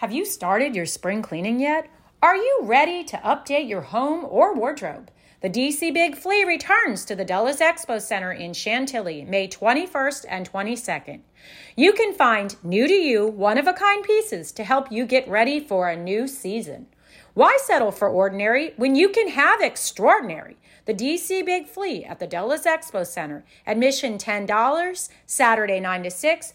Have you started your spring cleaning yet? Are you ready to update your home or wardrobe? The DC Big Flea returns to the Dulles Expo Center in Chantilly May 21st and 22nd. You can find new to you, one of a kind pieces to help you get ready for a new season. Why settle for ordinary when you can have extraordinary? The DC Big Flea at the Dulles Expo Center. Admission $10, Saturday 9 to 6,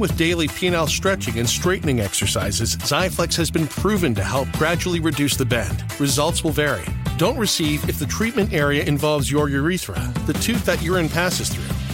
with daily penile stretching and straightening exercises, Xiaflex has been proven to help gradually reduce the bend. Results will vary. Don't receive if the treatment area involves your urethra, the tooth that urine passes through,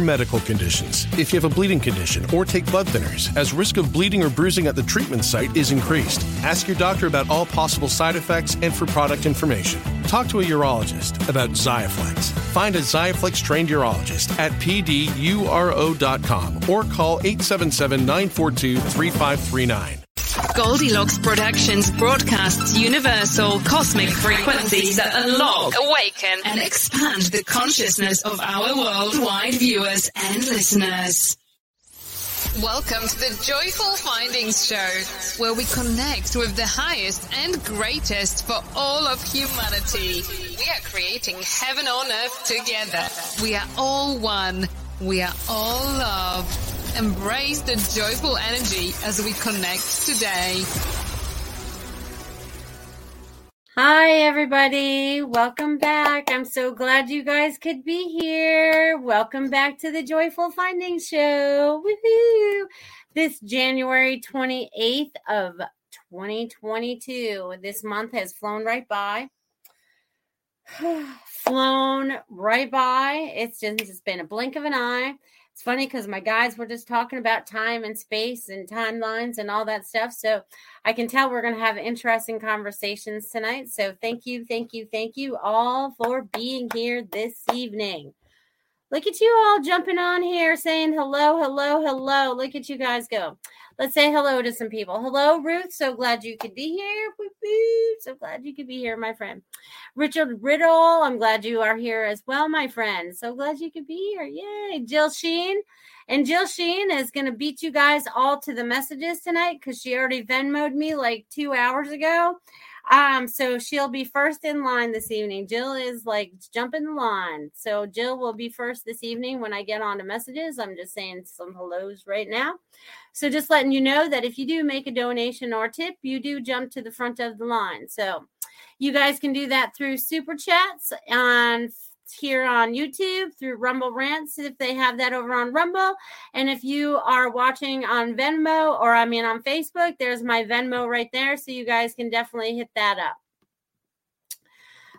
medical conditions. If you have a bleeding condition or take blood thinners, as risk of bleeding or bruising at the treatment site is increased. Ask your doctor about all possible side effects and for product information. Talk to a urologist about Xiaflex. Find a Xiaflex trained urologist at pduro.com or call 877 942 3539. Goldilocks Productions broadcasts universal cosmic frequencies that unlock, awaken, and expand the consciousness of our worldwide viewers and listeners. Welcome to the Joyful Findings Show, where we connect with the highest and greatest for all of humanity. We are creating heaven on earth together. We are all one. We are all love. Embrace the joyful energy as we connect today. Hi, everybody. Welcome back. I'm so glad you guys could be here. Welcome back to the Joyful Findings Show. Woohoo! This January 28th of 2022. This month has flown right by. flown right by. It's just it's been a blink of an eye. It's funny because my guys were just talking about time and space and timelines and all that stuff. So I can tell we're going to have interesting conversations tonight. So thank you, thank you, thank you all for being here this evening. Look at you all jumping on here saying hello, hello, hello. Look at you guys go. Let's say hello to some people. Hello, Ruth. So glad you could be here. So glad you could be here, my friend. Richard Riddle. I'm glad you are here as well, my friend. So glad you could be here. Yay. Jill Sheen. And Jill Sheen is going to beat you guys all to the messages tonight because she already Venmoed me like two hours ago. Um, so she'll be first in line this evening. Jill is like jumping the line. So Jill will be first this evening when I get on to messages. I'm just saying some hellos right now. So just letting you know that if you do make a donation or tip, you do jump to the front of the line. So you guys can do that through super chats on here on YouTube through Rumble Rants if they have that over on Rumble. And if you are watching on Venmo or I mean on Facebook, there's my Venmo right there. So you guys can definitely hit that up.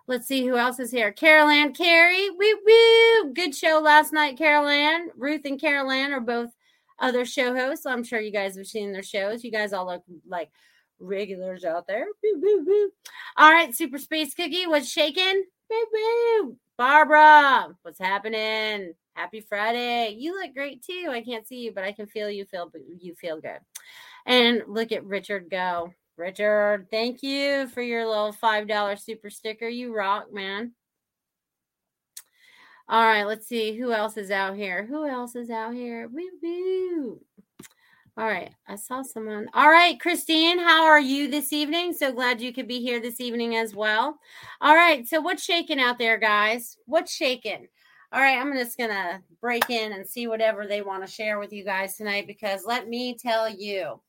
Let's see who else is here. Carol Ann Carey. Woo woo. Good show last night, Carol Ann. Ruth and Carol Ann are both other show hosts. I'm sure you guys have seen their shows. You guys all look like regulars out there. Woo, woo, woo. All right, Super Space Cookie was shaking. Woo, woo. Barbara, what's happening? Happy Friday. You look great too. I can't see you, but I can feel you feel you feel good. And look at Richard go. Richard, thank you for your little $5 super sticker. You rock, man. All right, let's see who else is out here. Who else is out here? Woo woo. All right, I saw someone. All right, Christine, how are you this evening? So glad you could be here this evening as well. All right, so what's shaking out there, guys? What's shaking? All right, I'm just going to break in and see whatever they want to share with you guys tonight because let me tell you,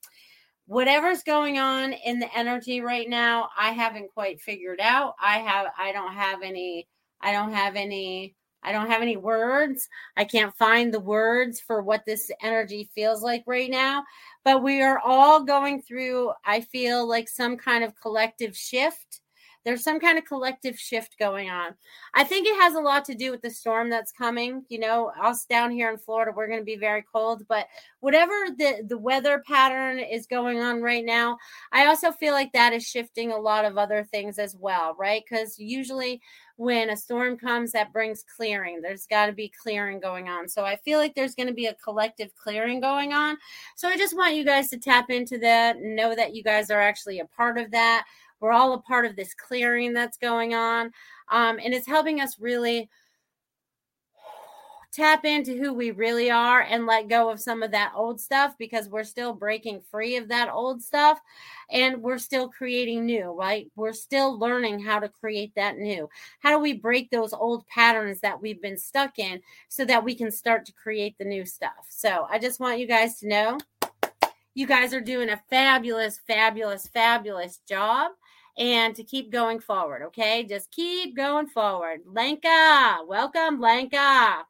whatever's going on in the energy right now, I haven't quite figured out. I have I don't have any I don't have any I don't have any words. I can't find the words for what this energy feels like right now. But we are all going through, I feel like some kind of collective shift. There's some kind of collective shift going on. I think it has a lot to do with the storm that's coming. You know, us down here in Florida, we're going to be very cold, but whatever the, the weather pattern is going on right now, I also feel like that is shifting a lot of other things as well, right? Because usually when a storm comes that brings clearing. There's got to be clearing going on. So I feel like there's going to be a collective clearing going on. So I just want you guys to tap into that and know that you guys are actually a part of that. We're all a part of this clearing that's going on. Um, and it's helping us really tap into who we really are and let go of some of that old stuff because we're still breaking free of that old stuff and we're still creating new, right? We're still learning how to create that new. How do we break those old patterns that we've been stuck in so that we can start to create the new stuff? So I just want you guys to know you guys are doing a fabulous, fabulous, fabulous job and to keep going forward. Okay, just keep going forward. Lenka, welcome, Lenka.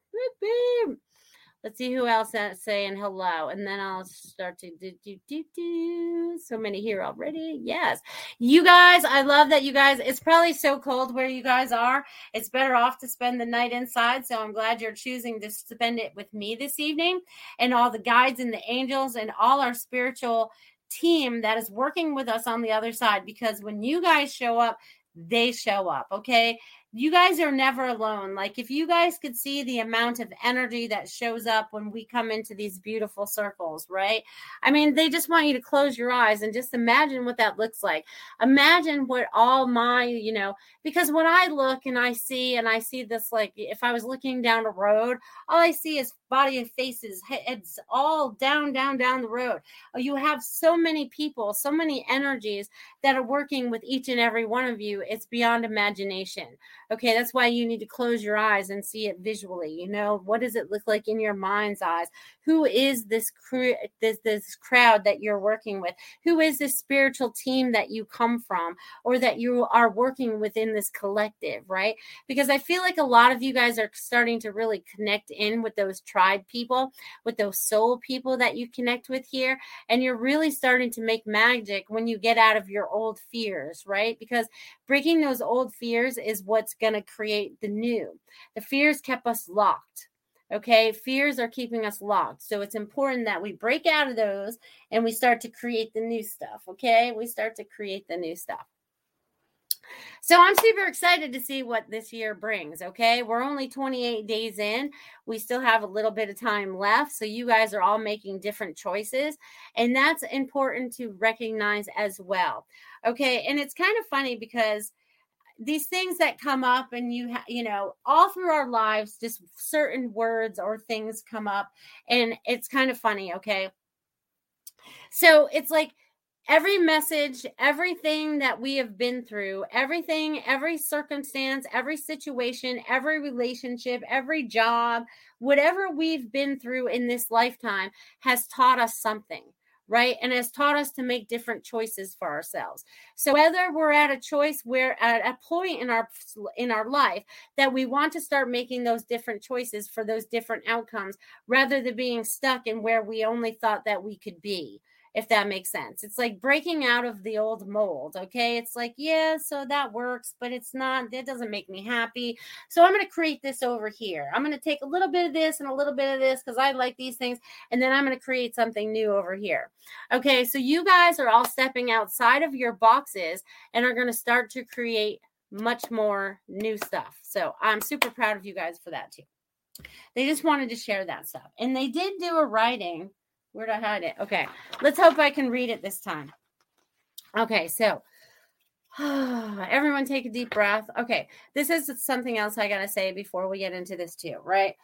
Let's see who else is saying hello, and then I'll start to do do do do. So many here already. Yes, you guys. I love that you guys. It's probably so cold where you guys are. It's better off to spend the night inside. So I'm glad you're choosing to spend it with me this evening, and all the guides and the angels and all our spiritual team that is working with us on the other side. Because when you guys show up, they show up. Okay you guys are never alone. Like if you guys could see the amount of energy that shows up when we come into these beautiful circles, right? I mean, they just want you to close your eyes and just imagine what that looks like. Imagine what all my, you know, because when I look and I see and I see this like if I was looking down a road, all I see is body and faces, heads all down, down, down the road. You have so many people, so many energies that are working with each and every one of you. It's beyond imagination. Okay, that's why you need to close your eyes and see it visually. You know, what does it look like in your mind's eyes? Who is this crew this this crowd that you're working with? Who is this spiritual team that you come from or that you are working within this collective, right? Because I feel like a lot of you guys are starting to really connect in with those tribe people, with those soul people that you connect with here, and you're really starting to make magic when you get out of your old fears, right? Because breaking those old fears is what's going to create the new. The fears kept us locked. Okay, fears are keeping us locked. So it's important that we break out of those and we start to create the new stuff. Okay, we start to create the new stuff. So I'm super excited to see what this year brings. Okay. We're only 28 days in. We still have a little bit of time left. So you guys are all making different choices. And that's important to recognize as well. Okay. And it's kind of funny because these things that come up and you ha- you know all through our lives just certain words or things come up and it's kind of funny okay? So it's like every message everything that we have been through everything every circumstance every situation every relationship every job whatever we've been through in this lifetime has taught us something right? And has taught us to make different choices for ourselves. So whether we're at a choice, we're at a point in our in our life that we want to start making those different choices for those different outcomes rather than being stuck in where we only thought that we could be if that makes sense. It's like breaking out of the old mold. Okay. It's like, yeah, so that works, but it's not, that doesn't make me happy. So I'm going to create this over here. I'm going to take a little bit of this and a little bit of this because I like these things. And then I'm going to create something new over here. Okay. So you guys are all stepping outside of your boxes and are going to start to create much more new stuff. So I'm super proud of you guys for that too. They just wanted to share that stuff. And they did do a writing Where'd I hide it? Okay. Let's hope I can read it this time. Okay. So, everyone take a deep breath. Okay. This is something else I got to say before we get into this, too, right?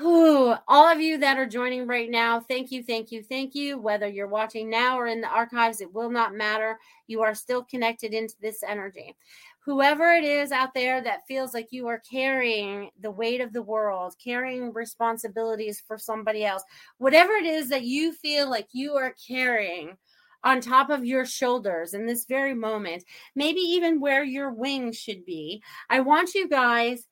Ooh, all of you that are joining right now, thank you, thank you, thank you. Whether you're watching now or in the archives, it will not matter. You are still connected into this energy whoever it is out there that feels like you are carrying the weight of the world, carrying responsibilities for somebody else, whatever it is that you feel like you are carrying on top of your shoulders in this very moment, maybe even where your wings should be, I want you guys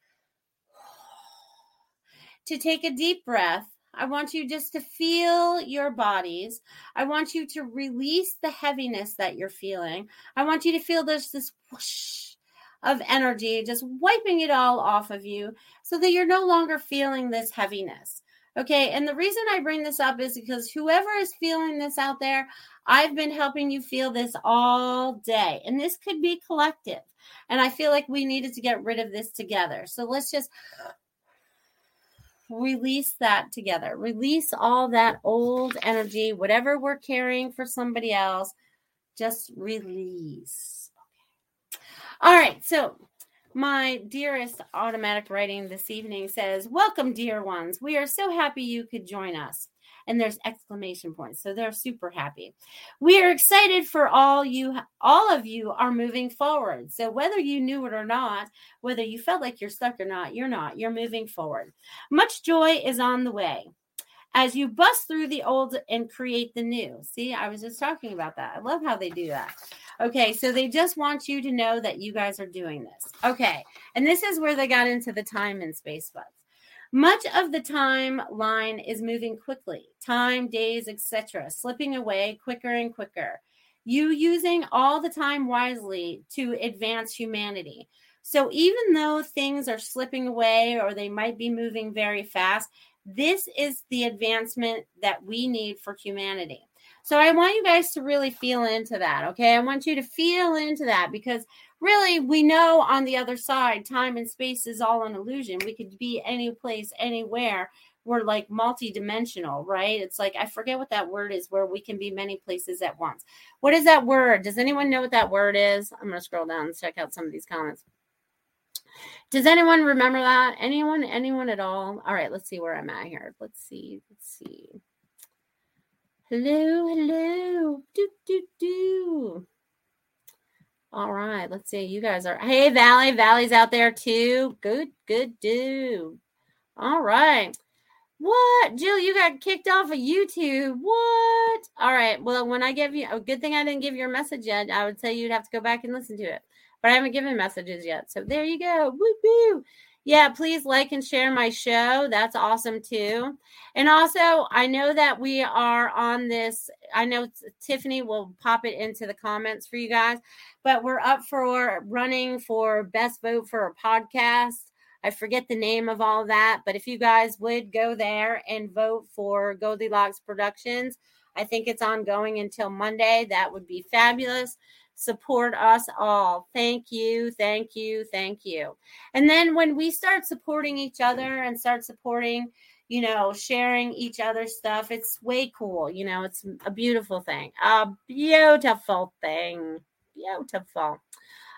to take a deep breath. I want you just to feel your bodies. I want you to release the heaviness that you're feeling. I want you to feel this this whoosh of energy, just wiping it all off of you so that you're no longer feeling this heaviness. Okay. And the reason I bring this up is because whoever is feeling this out there, I've been helping you feel this all day. And this could be collective. And I feel like we needed to get rid of this together. So let's just release that together. Release all that old energy, whatever we're carrying for somebody else, just release. All right. So, my dearest automatic writing this evening says, Welcome, dear ones. We are so happy you could join us. And there's exclamation points. So they're super happy. We are excited for all you, all of you are moving forward. So whether you knew it or not, whether you felt like you're stuck or not, you're not. You're moving forward. Much joy is on the way as you bust through the old and create the new. See, I was just talking about that. I love how they do that. Okay, so they just want you to know that you guys are doing this. Okay, and this is where they got into the time and space bugs. Much of the timeline is moving quickly, time, days, etc., slipping away quicker and quicker. You using all the time wisely to advance humanity. So even though things are slipping away or they might be moving very fast, this is the advancement that we need for humanity. So I want you guys to really feel into that. Okay. I want you to feel into that because really we know on the other side, time and space is all an illusion. We could be any place, anywhere. We're like multi-dimensional, right? It's like I forget what that word is where we can be many places at once. What is that word? Does anyone know what that word is? I'm gonna scroll down and check out some of these comments. Does anyone remember that? Anyone? Anyone at all? All right, let's see where I'm at here. Let's see. Let's see. Hello, hello. Do do do. All right, let's see. You guys are hey Valley. Valley's out there too. Good, good do. All right. What? Jill, you got kicked off of YouTube. What? All right. Well, when I give you a good thing I didn't give your message yet, I would say you'd have to go back and listen to it but I haven't given messages yet. So there you go. Woo woo. Yeah, please like and share my show. That's awesome too. And also, I know that we are on this. I know Tiffany will pop it into the comments for you guys, but we're up for running for best vote for a podcast. I forget the name of all that, but if you guys would go there and vote for Goldilocks Productions, I think it's ongoing until Monday. That would be fabulous support us all. Thank you, thank you, thank you. And then when we start supporting each other and start supporting, you know, sharing each other's stuff, it's way cool. You know, it's a beautiful thing, a beautiful thing, beautiful.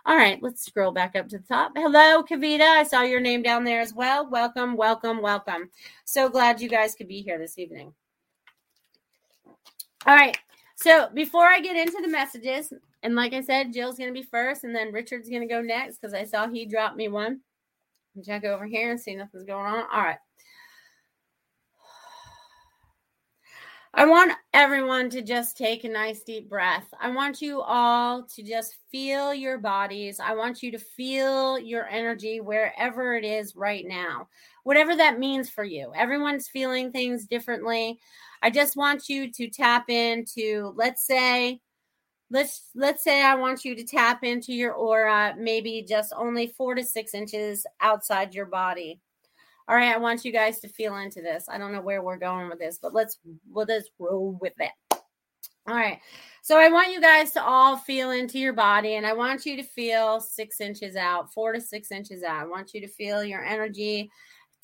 All right, let's scroll back up to the top. Hello, Kavita. I saw your name down there as well. Welcome, welcome, welcome. So glad you guys could be here this evening. All right. So before I get into the messages, and like I said, Jill's going to be first, and then Richard's going to go next because I saw he dropped me one. Check over here and see nothing's going on. All right. I want everyone to just take a nice deep breath. I want you all to just feel your bodies. I want you to feel your energy wherever it is right now, whatever that means for you. Everyone's feeling things differently. I just want you to tap into, let's say, let's let's say I want you to tap into your aura, maybe just only four to six inches outside your body. All right, I want you guys to feel into this. I don't know where we're going with this, but let's we'll just roll with it. All right. So I want you guys to all feel into your body and I want you to feel six inches out, four to six inches out. I want you to feel your energy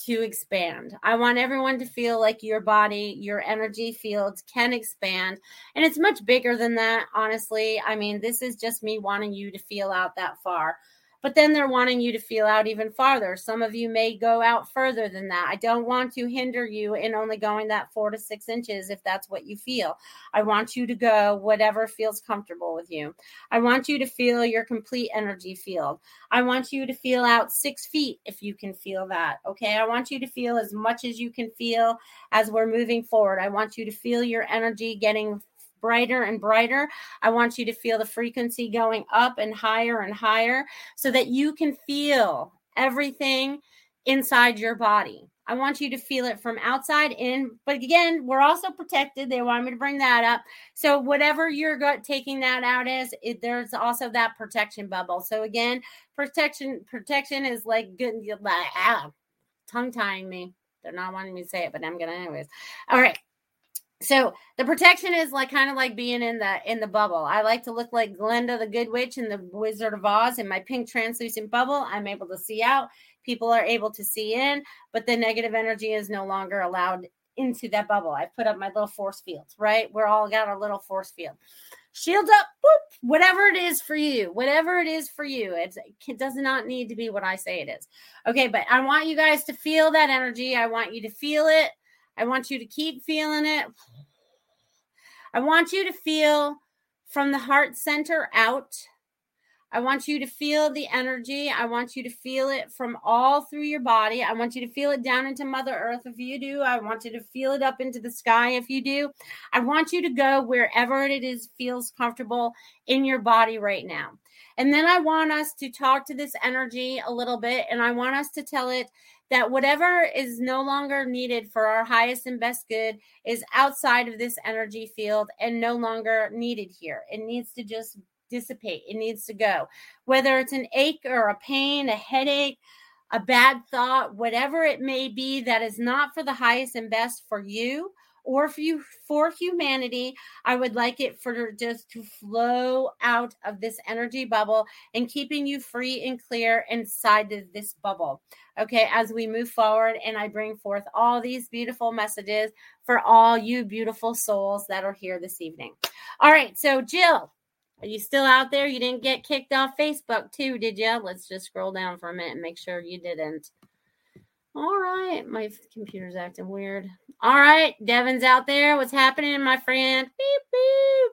to expand. I want everyone to feel like your body, your energy fields can expand. And it's much bigger than that, honestly. I mean, this is just me wanting you to feel out that far but then they're wanting you to feel out even farther. Some of you may go out further than that. I don't want to hinder you in only going that four to six inches if that's what you feel. I want you to go whatever feels comfortable with you. I want you to feel your complete energy field. I want you to feel out six feet if you can feel that. Okay. I want you to feel as much as you can feel as we're moving forward. I want you to feel your energy getting brighter and brighter. I want you to feel the frequency going up and higher and higher so that you can feel everything inside your body. I want you to feel it from outside in, but again, we're also protected. They want me to bring that up. So whatever you're taking that out as, it, there's also that protection bubble. So again, protection protection is like good. Like, Ah, tongue tying me. They're not wanting me to say it, but I'm gonna anyways. All right so the protection is like kind of like being in the in the bubble. I like to look like glenda the good witch in the wizard of oz. In my pink translucent bubble i'm able to see out. People are able to see in but the negative energy is no longer allowed into that bubble. I put up my little force fields right? We're all got our little force field. Shield up whatever it is for you whatever it is for you. It's, it does not need to be what i say it is. Okay but i want you guys to feel that energy. I want you to feel it I want you to keep feeling it. I want you to feel from the heart center out. I want you to feel the energy. I want you to feel it from all through your body. I want you to feel it down into Mother Earth if you do. I want you to feel it up into the sky if you do. I want you to go wherever it is feels comfortable in your body right now. And then I want us to talk to this energy a little bit and I want us to tell it that whatever is no longer needed for our highest and best good is outside of this energy field and no longer needed here. It needs to just dissipate, it needs to go. Whether it's an ache or a pain, a headache, a bad thought, whatever it may be that is not for the highest and best for you or for you for humanity i would like it for just to flow out of this energy bubble and keeping you free and clear inside of this bubble. Okay as we move forward and i bring forth all these beautiful messages for all you beautiful souls that are here this evening. All right so jill are you still out there? You didn't get kicked off facebook too did you let's just scroll down for a minute and make sure you didn't all right, my computer's acting weird. All right, Devin's out there. What's happening, my friend? Beep beep.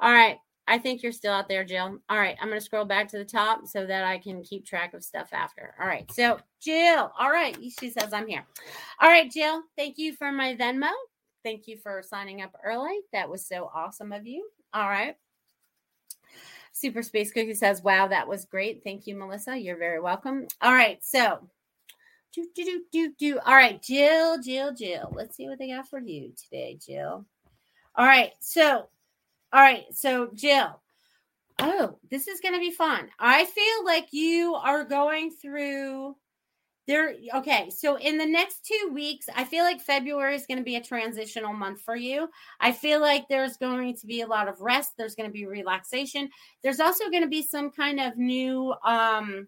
All right, I think you're still out there, Jill. All right, I'm going to scroll back to the top so that I can keep track of stuff after. All right, so Jill. All right, she says I'm here. All right, Jill. Thank you for my Venmo. Thank you for signing up early. That was so awesome of you. All right. Super Space Cookie says, Wow, that was great. Thank you, Melissa. You're very welcome. All right. So do, do, do, do, do. All right, Jill, Jill, Jill. Let's see what they got for you today, Jill. All right, so, all right, so Jill. Oh, this is going to be fun. I feel like you are going through there. Okay, so in the next two weeks, I feel like February is going to be a transitional month for you. I feel like there's going to be a lot of rest. There's going to be relaxation. There's also going to be some kind of new, um,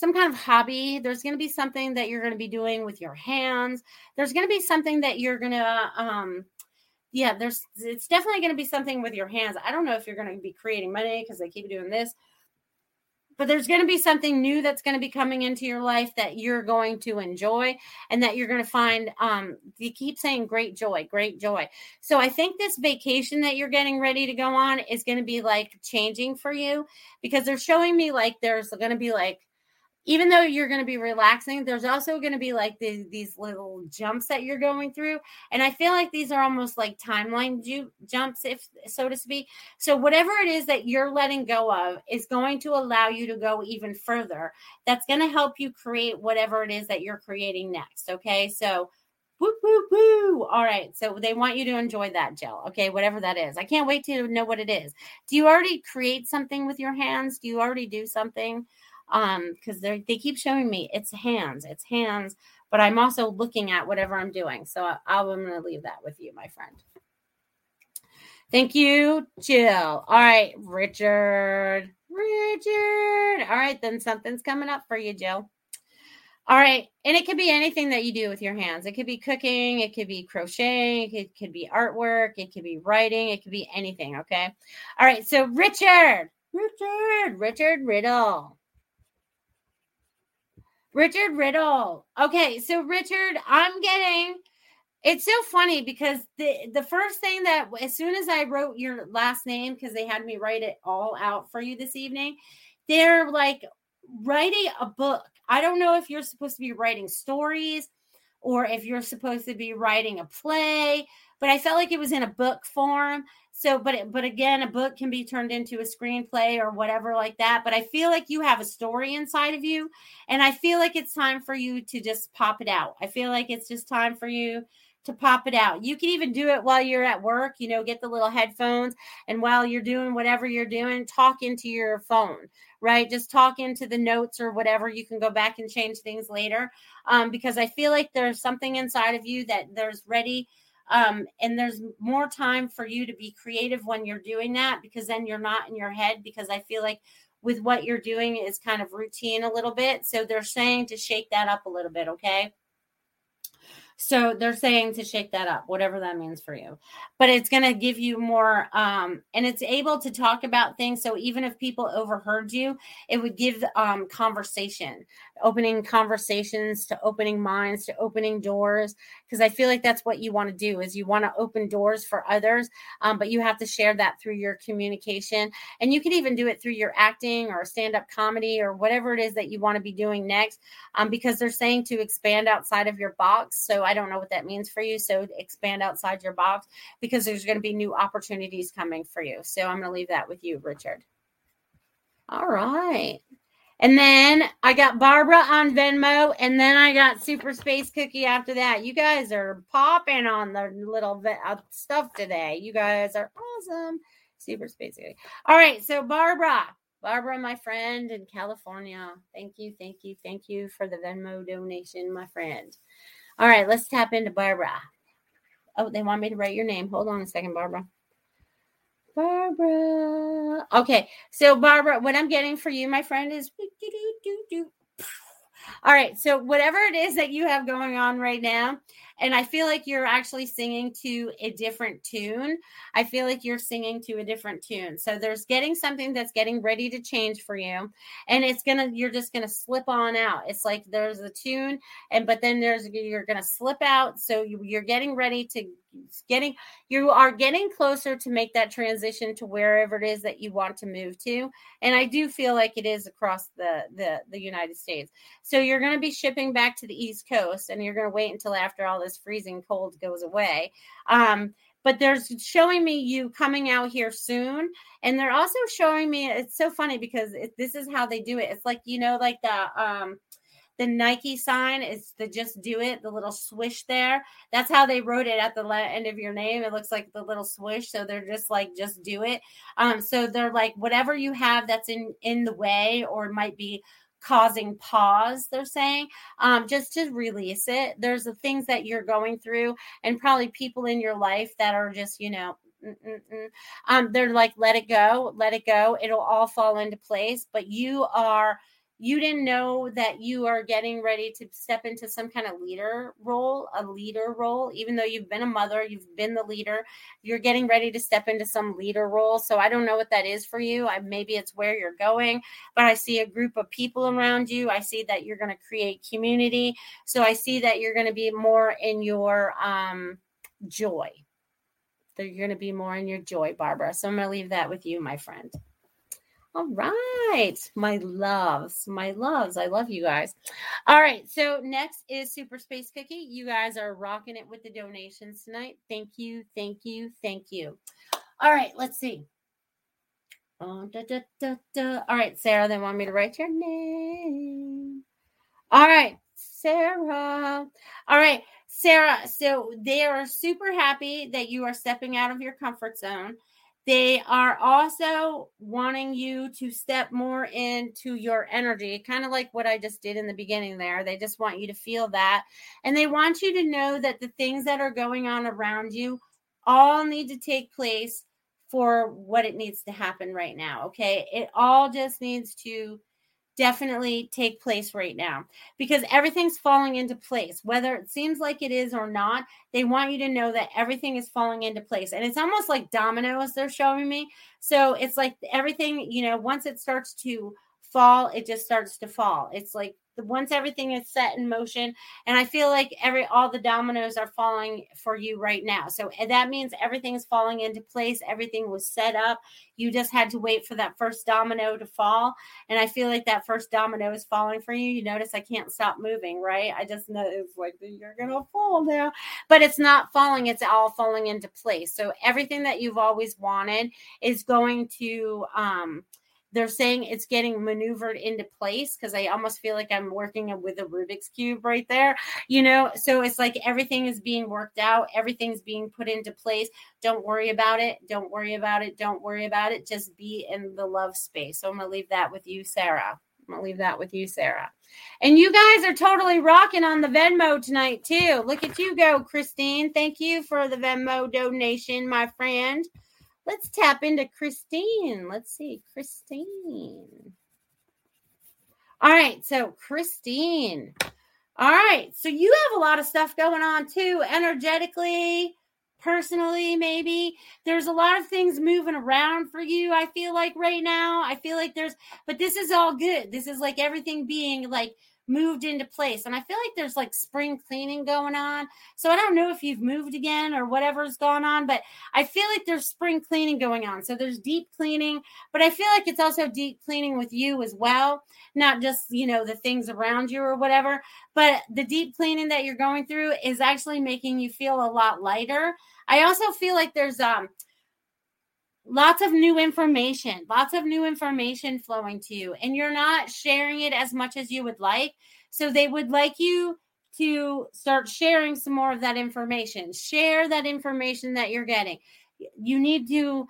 some kind of hobby. There's going to be something that you're going to be doing with your hands. There's going to be something that you're going to, um, yeah, there's, it's definitely going to be something with your hands. I don't know if you're going to be creating money because they keep doing this. but there's going to be something new that's going to be coming into your life that you're going to enjoy and that you're going to find um you keep saying great joy great joy so i think this vacation that you're getting ready to go on is going to be like changing for you because they're showing me like there's going to be like even though you're going to be relaxing, there's also going to be like the, these little jumps that you're going through. And I feel like these are almost like timeline ju- jumps, if so to speak. So, whatever it is that you're letting go of is going to allow you to go even further. That's going to help you create whatever it is that you're creating next. Okay. So, Woo, woo, woo. All right. So they want you to enjoy that Jill. Okay. Whatever that is. I can't wait to know what it is. Do you already create something with your hands? Do you already do something? Um because they they keep showing me it's hands it's hands but i'm also looking at whatever i'm doing. So I, i'm going to leave that with you my friend. Thank you jill. All right richard richard. All right then something's coming up for you jill. All right and it could be anything that you do with your hands. It could be cooking it could be crocheting it could be artwork it could be writing it could be anything okay? All right so richard richard richard riddle Richard Riddle. Okay, so Richard, I'm getting it's so funny because the the first thing that as soon as I wrote your last name because they had me write it all out for you this evening, they're like writing a book. I don't know if you're supposed to be writing stories or if you're supposed to be writing a play, but I felt like it was in a book form. So, but but again, a book can be turned into a screenplay or whatever like that. But I feel like you have a story inside of you, and I feel like it's time for you to just pop it out. I feel like it's just time for you to pop it out. You can even do it while you're at work, you know, get the little headphones and while you're doing whatever you're doing, talk into your phone, right? Just talk into the notes or whatever. You can go back and change things later. Um, because I feel like there's something inside of you that there's ready um, and there's more time for you to be creative when you're doing that because then you're not in your head. Because I feel like with what you're doing is kind of routine a little bit. So they're saying to shake that up a little bit, okay? So they're saying to shake that up, whatever that means for you. But it's going to give you more, um, and it's able to talk about things. So even if people overheard you, it would give um, conversation, opening conversations to opening minds to opening doors. Because I feel like that's what you want to do is you want to open doors for others, um, but you have to share that through your communication, and you can even do it through your acting or stand up comedy or whatever it is that you want to be doing next. Um, because they're saying to expand outside of your box. So I don't know what that means for you. So expand outside your box because there's going to be new opportunities coming for you. So I'm going to leave that with you, Richard. All right. And then I got Barbara on Venmo, and then I got Super Space Cookie after that. You guys are popping on the little uh, stuff today. You guys are awesome. Super Space Cookie. All right. So, Barbara, Barbara, my friend in California, thank you, thank you, thank you for the Venmo donation, my friend. All right, let's tap into Barbara. Oh, they want me to write your name. Hold on a second, Barbara. Barbara. Okay, so Barbara, what I'm getting for you, my friend, is all right. So whatever it is that you have going on right now, and I feel like you're actually singing to a different tune. I feel like you're singing to a different tune. So there's getting something that's getting ready to change for you, and it's gonna you're just gonna slip on out. It's like there's a tune, and but then there's you're gonna slip out. So you, you're getting ready to getting you are getting closer to make that transition to wherever it is that you want to move to and i do feel like it is across the the, the united states so you're going to be shipping back to the east coast and you're going to wait until after all this freezing cold goes away um but there's showing me you coming out here soon and they're also showing me it's so funny because it, this is how they do it it's like you know like the um the Nike sign is the just do it, the little swish there. That's how they wrote it at the end of your name. It looks like the little swish. So they're just like, just do it. Um, so they're like, whatever you have that's in in the way or might be causing pause they're saying um, just to release it. There's the things that you're going through and probably people in your life that are just you know um, they're like let it go let it go. It'll all fall into place. But you are you didn't know that you are getting ready to step into some kind of leader role, a leader role, even though you've been a mother, you've been the leader, you're getting ready to step into some leader role. So I don't know what that is for you. I, maybe it's where you're going, but I see a group of people around you. I see that you're going to create community. So I see that you're going to be more in your um, joy. That you're going to be more in your joy, Barbara. So I'm going to leave that with you, my friend. All right, my loves, my loves. I love you guys. All right, so next is Super Space Cookie. You guys are rocking it with the donations tonight. Thank you, thank you, thank you. All right, let's see. Da, da, da, da. All right, Sarah, they want me to write your name. All right, Sarah. All right, Sarah. So they are super happy that you are stepping out of your comfort zone. They are also wanting you to step more into your energy, kind of like what I just did in the beginning there. They just want you to feel that. And they want you to know that the things that are going on around you all need to take place for what it needs to happen right now. Okay. It all just needs to definitely take place right now because everything's falling into place. Whether it seems like it is or not, they want you to know that everything is falling into place. And it's almost like dominoes they're showing me. So it's like everything, you know, once it starts to fall, it just starts to fall. It's like once everything is set in motion and i feel like every all the dominoes are falling for you right now. So that means everything's falling into place everything was set up. You just had to wait for that first domino to fall and i feel like that first domino is falling for you. You notice i can't stop moving right? I just know it's like you're gonna fall now. But it's not falling it's all falling into place. So everything that you've always wanted is going to um they're saying it's getting maneuvered into place because I almost feel like I'm working with a Rubik's Cube right there, you know? So it's like everything is being worked out, everything's being put into place. Don't worry about it. Don't worry about it. Don't worry about it. Just be in the love space. So I'm going to leave that with you, Sarah. I'm going to leave that with you, Sarah. And you guys are totally rocking on the Venmo tonight, too. Look at you go, Christine. Thank you for the Venmo donation, my friend. Let's tap into Christine. Let's see, Christine. All right, so Christine. All right, so you have a lot of stuff going on too, energetically, personally, maybe. There's a lot of things moving around for you, I feel like right now. I feel like there's, but this is all good. This is like everything being like moved into place. And I feel like there's like spring cleaning going on. So I don't know if you've moved again or whatever's going on, but I feel like there's spring cleaning going on. So there's deep cleaning, but I feel like it's also deep cleaning with you as well, not just, you know, the things around you or whatever. But the deep cleaning that you're going through is actually making you feel a lot lighter. I also feel like there's um lots of new information, lots of new information flowing to you, and you're not sharing it as much as you would like. So they would like you to start sharing some more of that information. Share that information that you're getting. You need to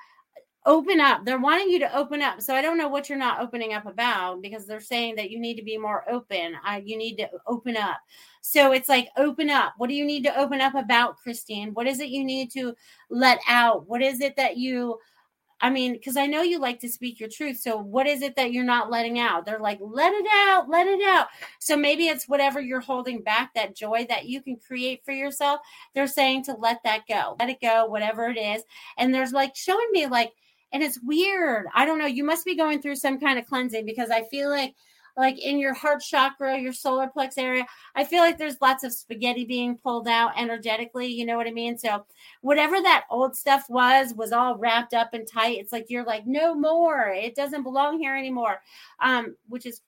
open up. They're wanting you to open up. So I don't know what you're not opening up about because they're saying that you need to be more open. Uh, you need to open up. So it's like open up. What do you need to open up about, Christine? What is it you need to let out? What is it that you I mean, because I know you like to speak your truth. So, what is it that you're not letting out? They're like, let it out, let it out. So, maybe it's whatever you're holding back, that joy that you can create for yourself. They're saying to let that go, let it go, whatever it is. And there's like showing me, like, and it's weird. I don't know. You must be going through some kind of cleansing because I feel like like in your heart chakra, your solar plex area, I feel like there's lots of spaghetti being pulled out energetically. You know what I mean? So whatever that old stuff was, was all wrapped up and tight. It's like you're like, no more. It doesn't belong here anymore. Um, which is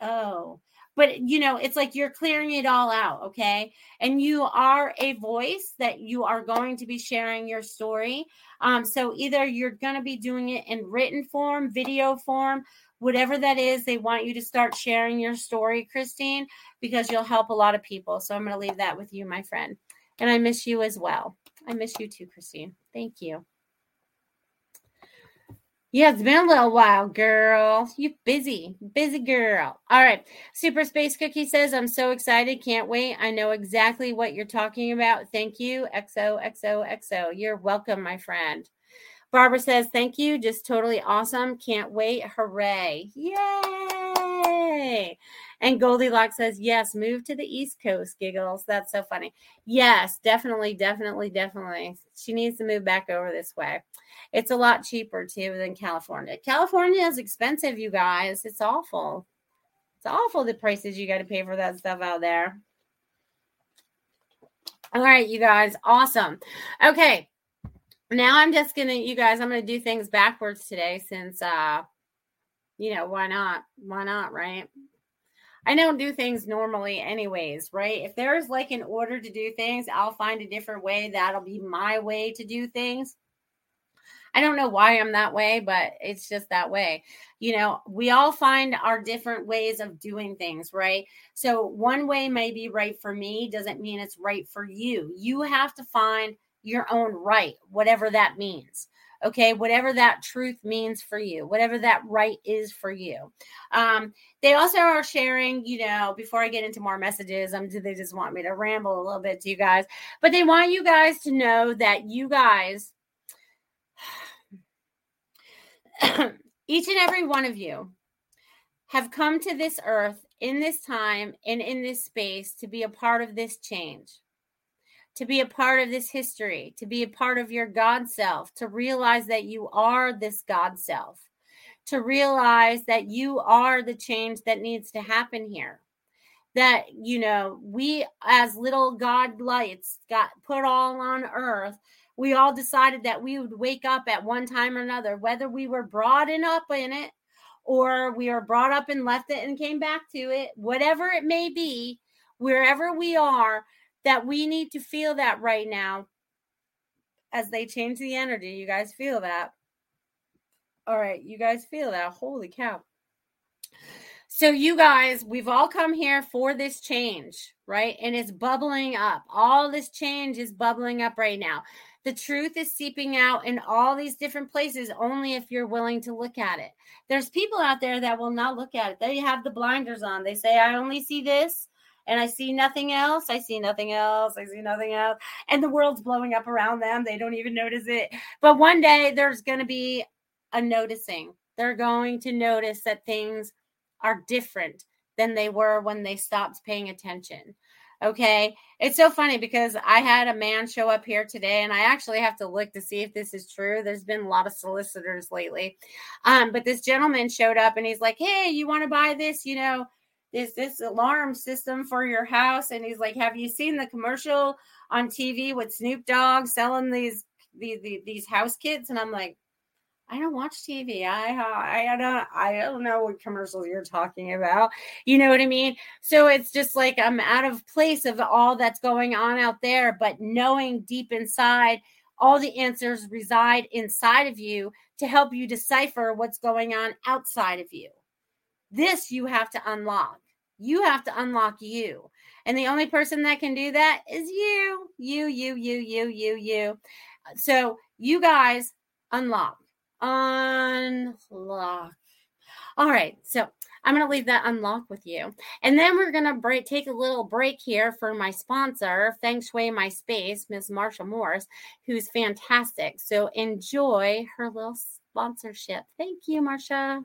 oh but you know it's like you're clearing it all out okay and you are a voice that you are going to be sharing your story um so either you're going to be doing it in written form video form whatever that is, they want you to start sharing your story, Christine, because you'll help a lot of people. So I'm going to leave that with you, my friend. And I miss you as well. I miss you too, Christine. Thank you. Yeah, it's been a little while, girl. You busy, busy girl. All right. Super Space Cookie says, I'm so excited. Can't wait. I know exactly what you're talking about. Thank you. XOXOXO. You're welcome, my friend. Barbara says, Thank you. Just totally awesome. Can't wait. Hooray. Yay. And Goldilocks says, yes, move to the East Coast, giggles. That's so funny. Yes, definitely, definitely, definitely. She needs to move back over this way. It's a lot cheaper too than California. California is expensive, you guys. It's awful. It's awful the prices you got to pay for that stuff out there. All right, you guys. Awesome. Okay. Now I'm just to, you guys, I'm to do things backwards today since, uh, you know, why not? Why not, right? I don't do things normally, anyways, right? If there's like an order to do things, I'll find a different way. That'll be my way to do things. I don't know why I'm that way, but it's just that way. You know, we all find our different ways of doing things, right? So one way may be right for me, doesn't mean it's right for you. You have to find your own right, whatever that means okay? Whatever that truth means for you whatever that right is for you. Um, they also are sharing you know before i get into more messages um, they just want me to ramble a little bit to you guys? But they want you guys to know that you guys each and every one of you have come to this earth in this time and in this space to be a part of this change, to be a part of this history, to be a part of your God self, to realize that you are this God self, to realize that you are the change that needs to happen here. That, you know, we as little God lights got put all on earth we all decided that we would wake up at one time or another, whether we were brought in up in it or we were brought up and left it and came back to it, whatever it may be, wherever we are, that we need to feel that right now as they change the energy. You guys feel that? All right, you guys feel that? Holy cow. So, you guys, we've all come here for this change, right? And it's bubbling up. All this change is bubbling up right now. The truth is seeping out in all these different places only if you're willing to look at it. There's people out there that will not look at it. They have the blinders on. They say, I only see this and I see nothing else. I see nothing else. I see nothing else. And the world's blowing up around them. They don't even notice it. But one day there's going to be a noticing. They're going to notice that things are different than they were when they stopped paying attention. Okay. It's so funny because I had a man show up here today and I actually have to look to see if this is true. There's been a lot of solicitors lately. Um, but this gentleman showed up and he's like, Hey, you want to buy this, you know, this this alarm system for your house? And he's like, Have you seen the commercial on TV with Snoop Dogg selling these these, these house kits? And I'm like, I don't watch TV. I I don't I don't know what commercials you're talking about. You know what I mean? So it's just like I'm out of place of all that's going on out there, but knowing deep inside all the answers reside inside of you to help you decipher what's going on outside of you. This you have to unlock. You have to unlock you. And the only person that can do that is you. You, you, you, you, you, you. So you guys unlock unlock. All right, so I'm going to leave that unlock with you. And then we're going to break take a little break here for my sponsor, Feng Shui My Space, Ms. Marsha Morris, who's fantastic. So enjoy her little sponsorship. Thank you, Marsha.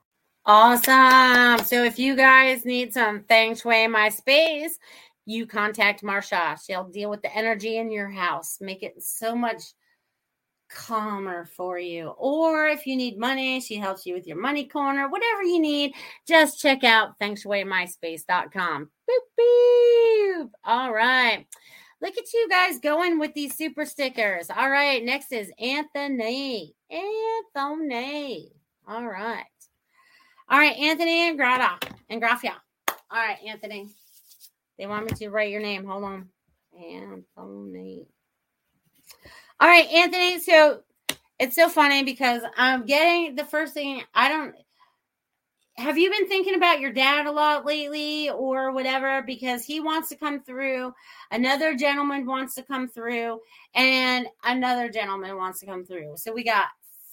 Awesome. So if you guys need some feng shui my space, you contact Marsha. She'll deal with the energy in your house, make it so much calmer for you. Or if you need money, she helps you with your money corner, whatever you need, just check out fengshuimyspace.com. Boop, boop. All right. Look at you guys going with these super stickers. All right. Next is Anthony. Anthony. All right. All right. Anthony and Grata and Grafia. All right, Anthony. They want me to write your name. Hold on. Anthony. All right, Anthony. So it's so funny because I'm getting the first thing I don't have you been thinking about your dad a lot lately or whatever because he wants to come through another gentleman wants to come through and another gentleman wants to come through so we got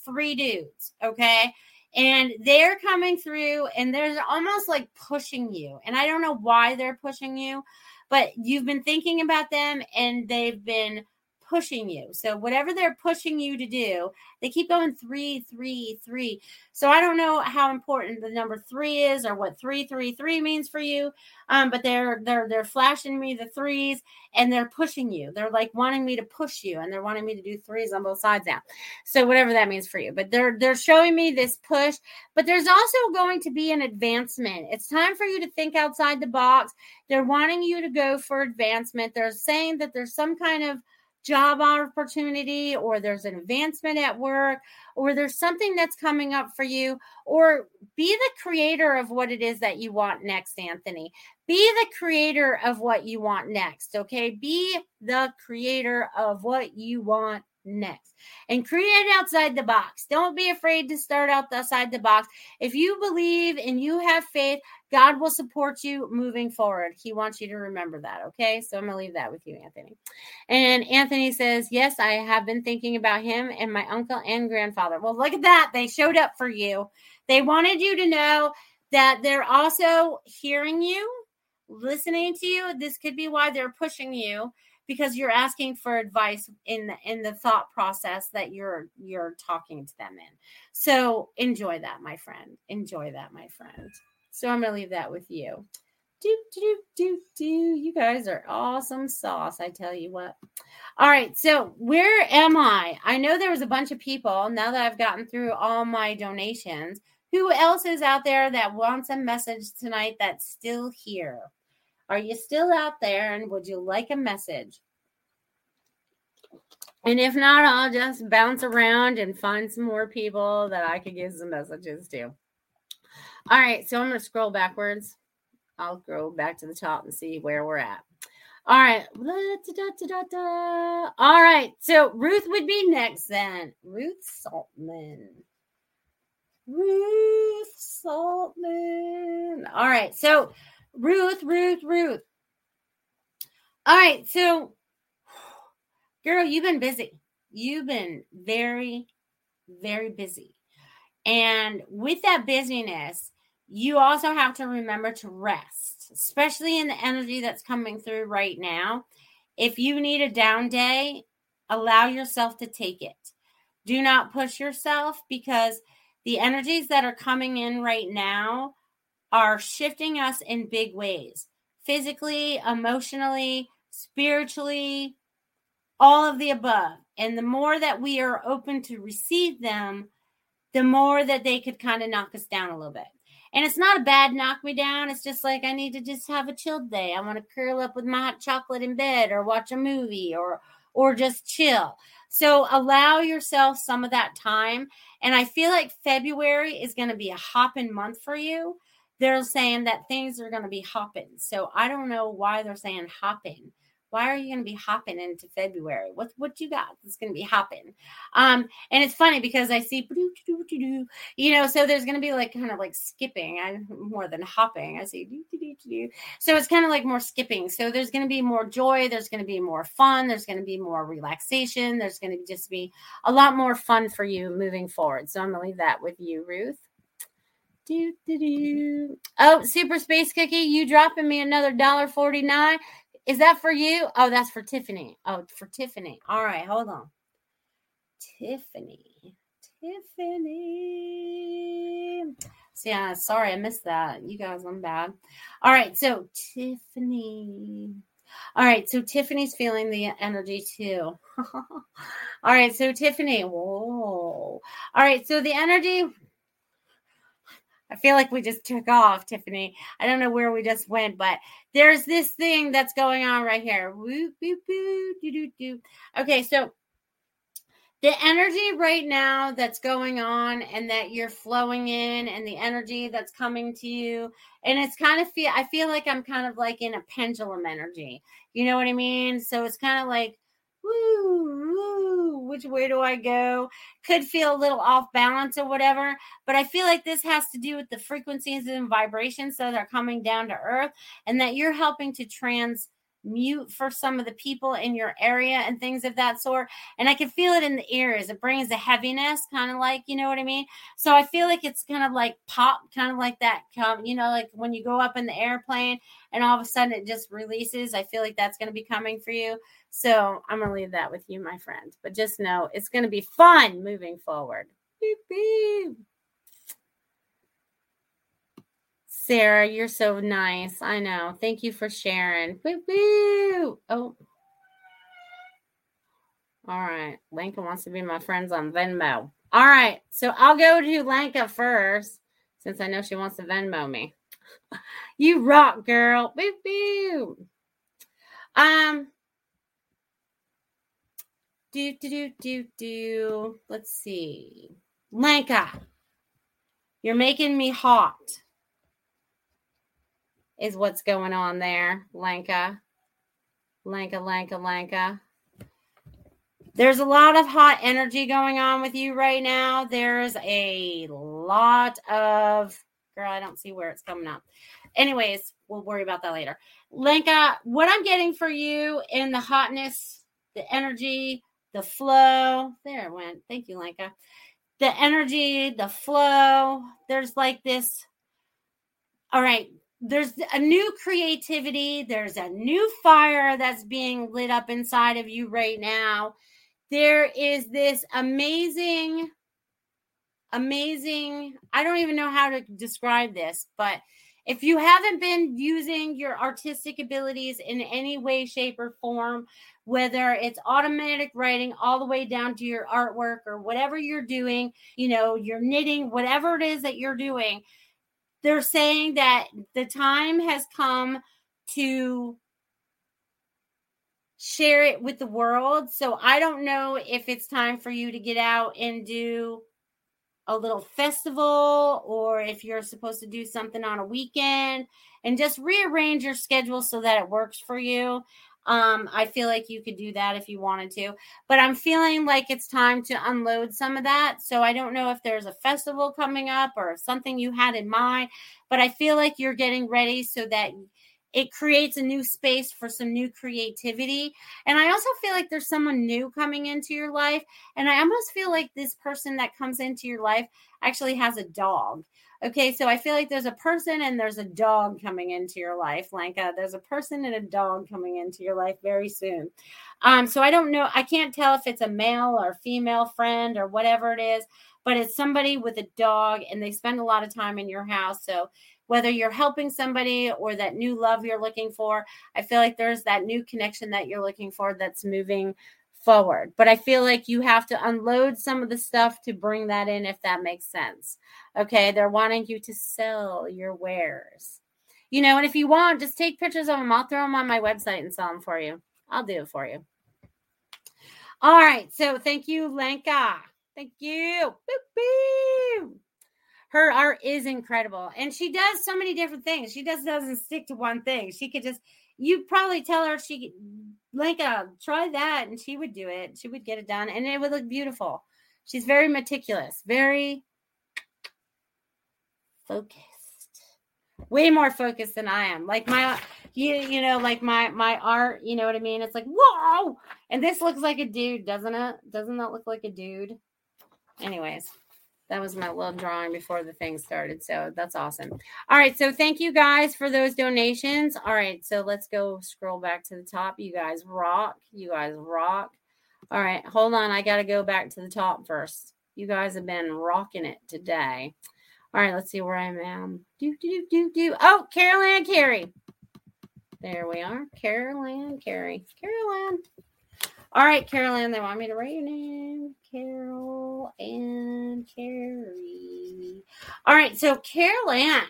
three dudes okay and they're coming through and they're almost like pushing you and i don't know why they're pushing you but you've been thinking about them and they've been pushing you. So whatever they're pushing you to do, they keep going three, three, three. So I don't know how important the number three is or what three, three, three means for you. Um, but they're they're they're flashing me the threes and they're pushing you. They're like wanting me to push you and they're wanting me to do threes on both sides now. So whatever that means for you. But they're they're showing me this push. But there's also going to be an advancement. It's time for you to think outside the box. They're wanting you to go for advancement. They're saying that there's some kind of job opportunity or there's an advancement at work or there's something that's coming up for you or be the creator of what it is that you want next Anthony be the creator of what you want next okay be the creator of what you want next and create outside the box. Don't be afraid to start outside the box. If you believe and you have faith, God will support you moving forward. He wants you to remember that. Okay. So I'm going to leave that with you, Anthony. And Anthony says, Yes, I have been thinking about him and my uncle and grandfather. Well, look at that. They showed up for you. They wanted you to know that they're also hearing you, listening to you. This could be why they're pushing you because you're asking for advice in the, in the thought process that you're you're talking to them in. So enjoy that, my friend. Enjoy that, my friend. So I'm gonna leave that with you. Do do do do. You guys are awesome sauce. I tell you what. All right. So where am I? I know there was a bunch of people. Now that I've gotten through all my donations, who else is out there that wants a message tonight that's still here? Are you still out there and would you like a message? And if not, I'll just bounce around and find some more people that I could give some messages to. All right, so I'm going to scroll backwards. I'll go back to the top and see where we're at. All right. All right. So Ruth would be next then. Ruth Saltman. Ruth Saltman. All right. So Ruth, Ruth, Ruth. All right. So, girl, you've been busy. You've been very, very busy. And with that busyness, you also have to remember to rest, especially in the energy that's coming through right now. If you need a down day, allow yourself to take it. Do not push yourself because the energies that are coming in right now are shifting us in big ways physically, emotionally, spiritually, all of the above. And the more that we are open to receive them, the more that they could kind of knock us down a little bit. And it's not a bad knock me down. It's just like I need to just have a chilled day. I want to curl up with my hot chocolate in bed or watch a movie or or just chill. So allow yourself some of that time. And I feel like February is going to be a hopping month for you they're saying that things are going to be hopping. So I don't know why they're saying hopping, why are you going to be hopping into February? What what you got that's going to be hopping? Um, and it's funny because I see, you know, so there's going to be like kind of like skipping, I more than hopping. I see, so it's kind of like more skipping. So there's going to be more joy. There's going to be more fun. There's going to be more relaxation. There's going to just be a lot more fun for you moving forward. So I'm going to leave that with you, Ruth. Do, do, do. Oh, Super Space Cookie, you dropping me another dollar forty nine. Is that for you? Oh, that's for Tiffany. Oh, for Tiffany. All right, hold on. Tiffany. Tiffany. See, yeah, sorry, I missed that. You guys, I'm bad. All right, so Tiffany. All right, so Tiffany's feeling the energy too. All right, so Tiffany. Whoa. All right, so the energy I feel like we just took off, Tiffany. I don't know where we just went, but there's this thing that's going on right here. Woo, boo, boo, doo, doo, doo. Okay, so the energy right now that's going on and that you're flowing in and the energy that's coming to you and it's kind of feel i feel like i'm kind of like in a pendulum energy you know what i mean so it's kind of like woo, woo, which way do I go? Could feel a little off balance or whatever, but I feel like this has to do with the frequencies and vibrations that are coming down to earth and that you're helping to transmute for some of the people in your area and things of that sort. And I can feel it in the ears. It brings a heaviness, kind of like, you know what I mean? So I feel like it's kind of like pop, kind of like that, come, you know, like when you go up in the airplane and all of a sudden it just releases. I feel like that's going to be coming for you. So I'm going to leave that with you, my friend. But just know it's going to be fun moving forward. Beep, beep. Sarah, you're so nice. I know. Thank you for sharing. Woo, woo. Oh. All right. Lanka wants to be my friends on Venmo. All right. So I'll go to Lanka first since I know she wants to Venmo me. you rock, girl. Boo boo. Um, do, do, do, do, do. Let's see. Lanka, you're making me hot, is what's going on there. Lanka, Lanka, Lanka, Lanka. There's a lot of hot energy going on with you right now. There's a lot of, girl, I don't see where it's coming up. Anyways, we'll worry about that later. Lanka, what I'm getting for you in the hotness, the energy, the flow. There it went. Thank you, Lanka. The energy, the flow. There's like this. All right. There's a new creativity. There's a new fire that's being lit up inside of you right now. There is this amazing, amazing. I don't even know how to describe this, but if you haven't been using your artistic abilities in any way, shape, or form, whether it's automatic writing all the way down to your artwork or whatever you're doing, you know, you're knitting, whatever it is that you're doing, they're saying that the time has come to share it with the world. So I don't know if it's time for you to get out and do a little festival or if you're supposed to do something on a weekend and just rearrange your schedule so that it works for you. Um, I feel like you could do that if you wanted to, but I'm feeling like it's time to unload some of that. So I don't know if there's a festival coming up or something you had in mind, but I feel like you're getting ready so that it creates a new space for some new creativity. And I also feel like there's someone new coming into your life. And I almost feel like this person that comes into your life actually has a dog. Okay, so I feel like there's a person and there's a dog coming into your life. Uh, there's a person and a dog coming into your life very soon. Um, so I don't know. I can't tell if it's a male or female friend or whatever it is, but it's somebody with a dog and they spend a lot of time in your house. So whether you're helping somebody or that new love you're looking for, I feel like there's that new connection that you're looking for that's moving forward. But I feel like you have to unload some of the stuff to bring that in, if that makes sense. Okay. They're wanting you to sell your wares. You know, and if you want, just take pictures of them. I'll throw them on my website and sell them for you. I'll do it for you. All right. So thank you, Lenka. Thank you. Boop, boop. Her art is incredible. And she does so many different things. She just doesn't stick to one thing. She could just, you probably tell her she Linka, try that. And she would do it. She would get it done and it would look beautiful. She's very meticulous, very focused. Way more focused than I am. Like my you you know, like my my art, you know what I mean? It's like, whoa! And this looks like a dude, doesn't it? Doesn't that look like a dude? Anyways that was my little drawing before the thing started. So that's awesome. All right. So thank you guys for those donations. All right. So let's go scroll back to the top. You guys rock. You guys rock. All right. Hold on. I got to go back to the top first. You guys have been rocking it today. All right. Let's see where I am. Do, do, do, do. Oh, Carolyn Carey. There we are. Carolyn Carey. Carolyn. All right, Carolyn, they want me to write your name. Carol and Carrie. All right, so Carolyn,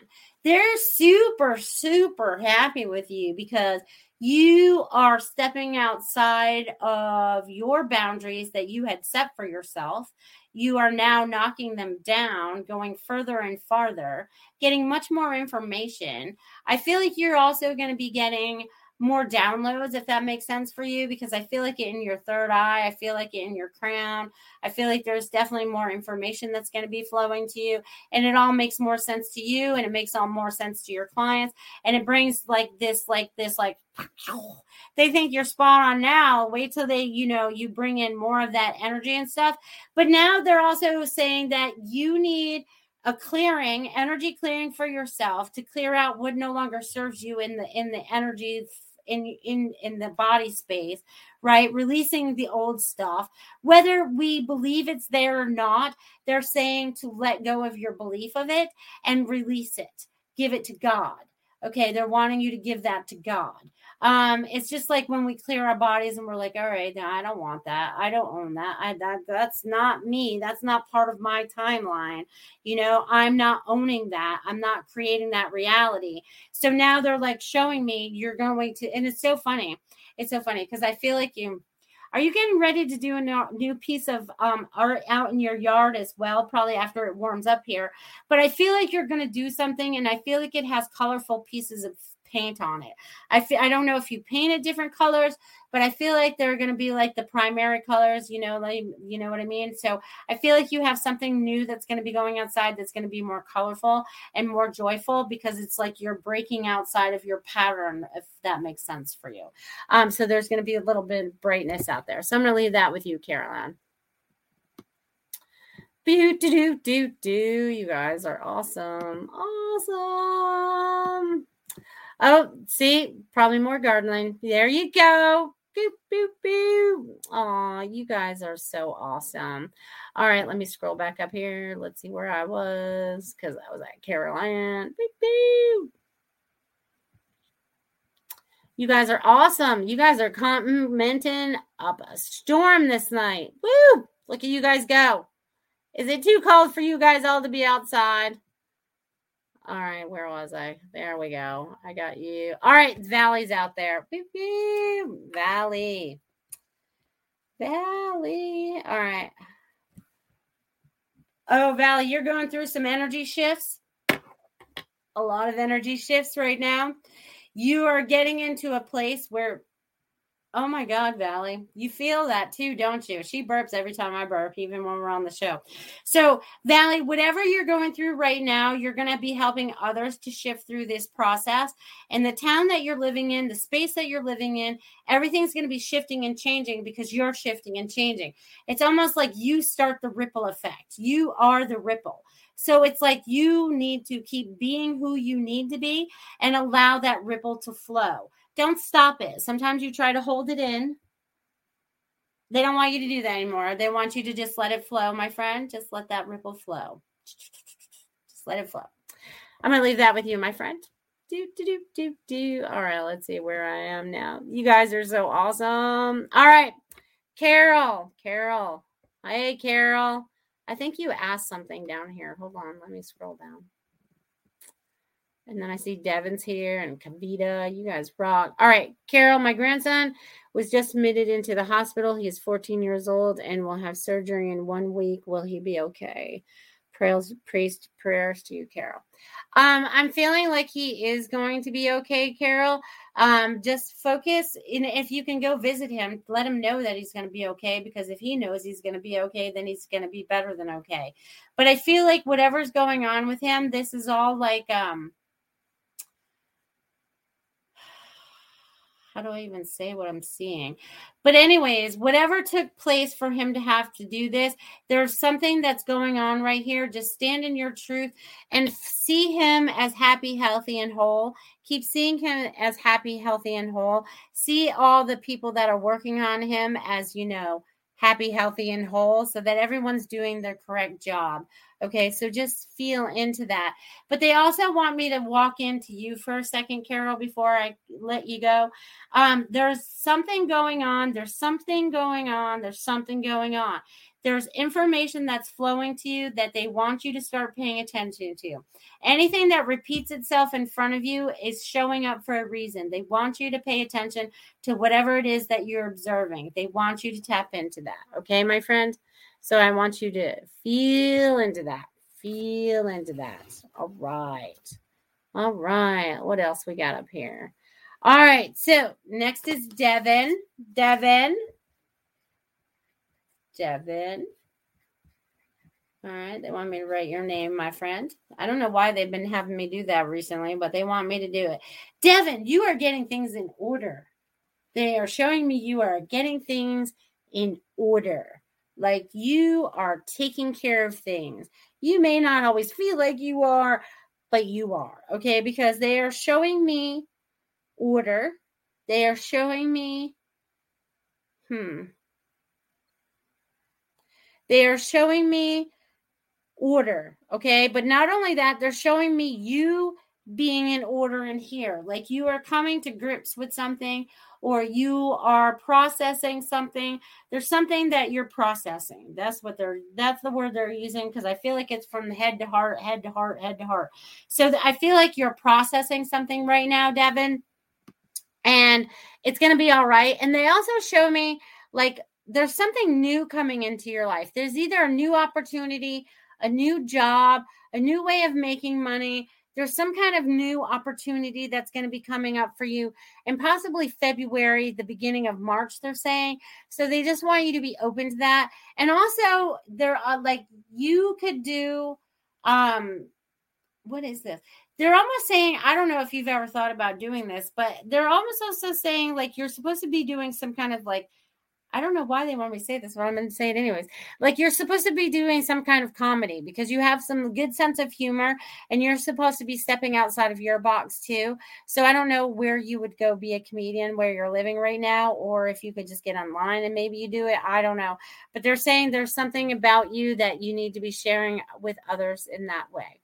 they're super, super happy with you because you are stepping outside of your boundaries that you had set for yourself. You are now knocking them down, going further and farther, getting much more information. I feel like you're also going to be getting more downloads if that makes sense for you because I feel like it in your third eye, I feel like it in your crown. I feel like there's definitely more information that's going to be flowing to you and it all makes more sense to you and it makes all more sense to your clients and it brings like this like this like they think you're spot on now wait till they you know you bring in more of that energy and stuff but now they're also saying that you need a clearing energy clearing for yourself to clear out what no longer serves you in the in the energy in in in the body space right? Releasing the old stuff. Whether we believe it's there or not they're saying to let go of your belief of it and release it. Give it to god okay they're wanting you to give that to god. Um it's just like when we clear our bodies and we're like all right i don't want that. I don't own that. I that that's not me. That's not part of my timeline. You know i'm not owning that. I'm not creating that reality. So now they're like showing me you're going to and it's so funny. It's so funny because i feel like you are you getting ready to do a new piece of um, art out in your yard as well? Probably after it warms up here. But I feel like you're going to do something, and I feel like it has colorful pieces of paint on it. I feel I don't know if you painted different colors, but I feel like they're going to be like the primary colors, you know, like you know what I mean? So I feel like you have something new that's going to be going outside that's going to be more colorful and more joyful because it's like you're breaking outside of your pattern if that makes sense for you. Um so there's going to be a little bit of brightness out there. So I'm going to leave that with you, Caroline. Do do do do. You guys are awesome. Awesome. Oh, see, probably more gardening. There you go. Boop, boop, boop. Aw, you guys are so awesome. All right, let me scroll back up here. Let's see where I was because I was at Caroline. Boop, boop. You guys are awesome. You guys are commenting up a storm this night. Woo! Look at you guys go. Is it too cold for you guys all to be outside? All right, where was I? There we go. I got you. All right, Valley's out there. Beep, beep. Valley. Valley. All right. Oh, Valley, you're going through some energy shifts. A lot of energy shifts right now. You are getting into a place where Oh my God, Valley. You feel that too, don't you? She burps every time I burp, even when we're on the show. So, Valley, whatever you're going through right now, you're going to be helping others to shift through this process. And the town that you're living in, the space that you're living in, everything's going to be shifting and changing because you're shifting and changing. It's almost like you start the ripple effect. You are the ripple. So it's like you need to keep being who you need to be and allow that ripple to flow. Don't stop it. Sometimes you try to hold it in. They don't want you to do that anymore. They want you to just let it flow, my friend. Just let that ripple flow. Just let it flow. I'm going to leave that with you, my friend. Do, do, do, do, do. All right, let's see where I am now. You guys are so awesome. All right. Carol, Carol. Hey, Carol. I think you asked something down here. Hold on. Let me scroll down. And then I see Devin's here and Kavita. You guys rock. All right, Carol, my grandson was just admitted into the hospital. He is 14 years old and will have surgery in one week. Will he be okay? Prayers, praise, prayers to you, Carol. Um, I'm feeling like he is going to be okay, Carol. Um, just focus in if you can go visit him, let him know that he's going to be okay because if he knows he's going to be okay, then he's going to be better than okay. But I feel like whatever's going on with him, this is all like um how do I even say what I'm seeing? But, anyways, whatever took place for him to have to do this, there's something that's going on right here. Just stand in your truth and see him as happy, healthy, and whole. Keep seeing him as happy, healthy, and whole. See all the people that are working on him as, you know, happy, healthy, and whole so that everyone's doing their correct job. Okay, so just feel into that. But they also want me to walk into you for a second, Carol, before I let you go. Um, there's something going on. There's something going on. There's something going on. There's information that's flowing to you that they want you to start paying attention to. Anything that repeats itself in front of you is showing up for a reason. They want you to pay attention to whatever it is that you're observing. They want you to tap into that. Okay, my friend? So I want you to feel into that. Feel into that. All right. All right. What else we got up here? All right. So next is Devin. Devin. Devin. All right. They want me to write your name, my friend. I don't know why they've been having me do that recently, but they want me to do it. Devin, you are getting things in order. They are showing me you are getting things in order. Like you are taking care of things. You may not always feel like you are, but you are, okay? Because they are showing me order. They are showing me, hmm. They are showing me order, okay? But not only that, they're showing me you being in order in here. Like you are coming to grips with something or you are processing something. There's something that you're processing. That's what they're that's the word they're using because I feel like it's from head to heart, head to heart, head to heart. So I feel like you're processing something right now, Devin. And it's going to be all right. And they also show me like there's something new coming into your life. There's either a new opportunity, a new job, a new way of making money, there's some kind of new opportunity that's going to be coming up for you and possibly February, the beginning of March, they're saying. So they just want you to be open to that. And also, there are like you could do um what is this? They're almost saying, I don't know if you've ever thought about doing this, but they're almost also saying like you're supposed to be doing some kind of like I don't know why they want me to say this, but I'm going to say it anyways. Like you're supposed to be doing some kind of comedy because you have some good sense of humor and you're supposed to be stepping outside of your box too. So I don't know where you would go be a comedian where you're living right now, or if you could just get online and maybe you do it. I don't know. But they're saying there's something about you that you need to be sharing with others in that way.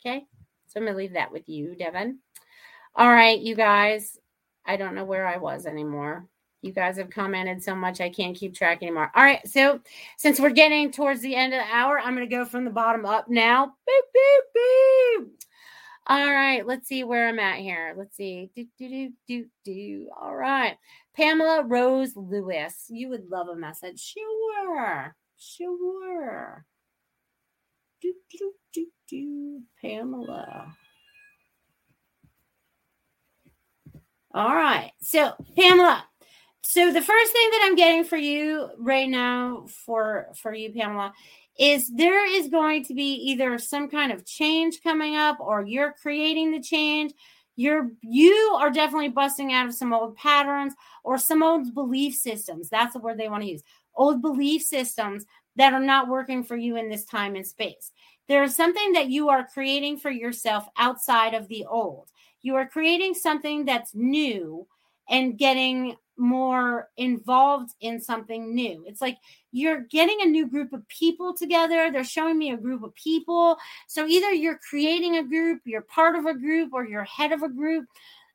Okay. So I'm going to leave that with you, Devin. All right, you guys. I don't know where I was anymore. You guys have commented so much, I can't keep track anymore. All right. So, since we're getting towards the end of the hour, I'm going to go from the bottom up now. Beep, beep, beep. All right. Let's see where I'm at here. Let's see. Do, do, do, do, do. All right. Pamela Rose Lewis. You would love a message. Sure. Sure. Do, do, do, do. Pamela. All right. So, Pamela, so the first thing that I'm getting for you right now for for you Pamela is there is going to be either some kind of change coming up or you're creating the change. You're you are definitely busting out of some old patterns or some old belief systems. That's the word they want to use. Old belief systems that are not working for you in this time and space. There is something that you are creating for yourself outside of the old. You are creating something that's new and getting more involved in something new. It's like you're getting a new group of people together. They're showing me a group of people. So either you're creating a group, you're part of a group, or you're head of a group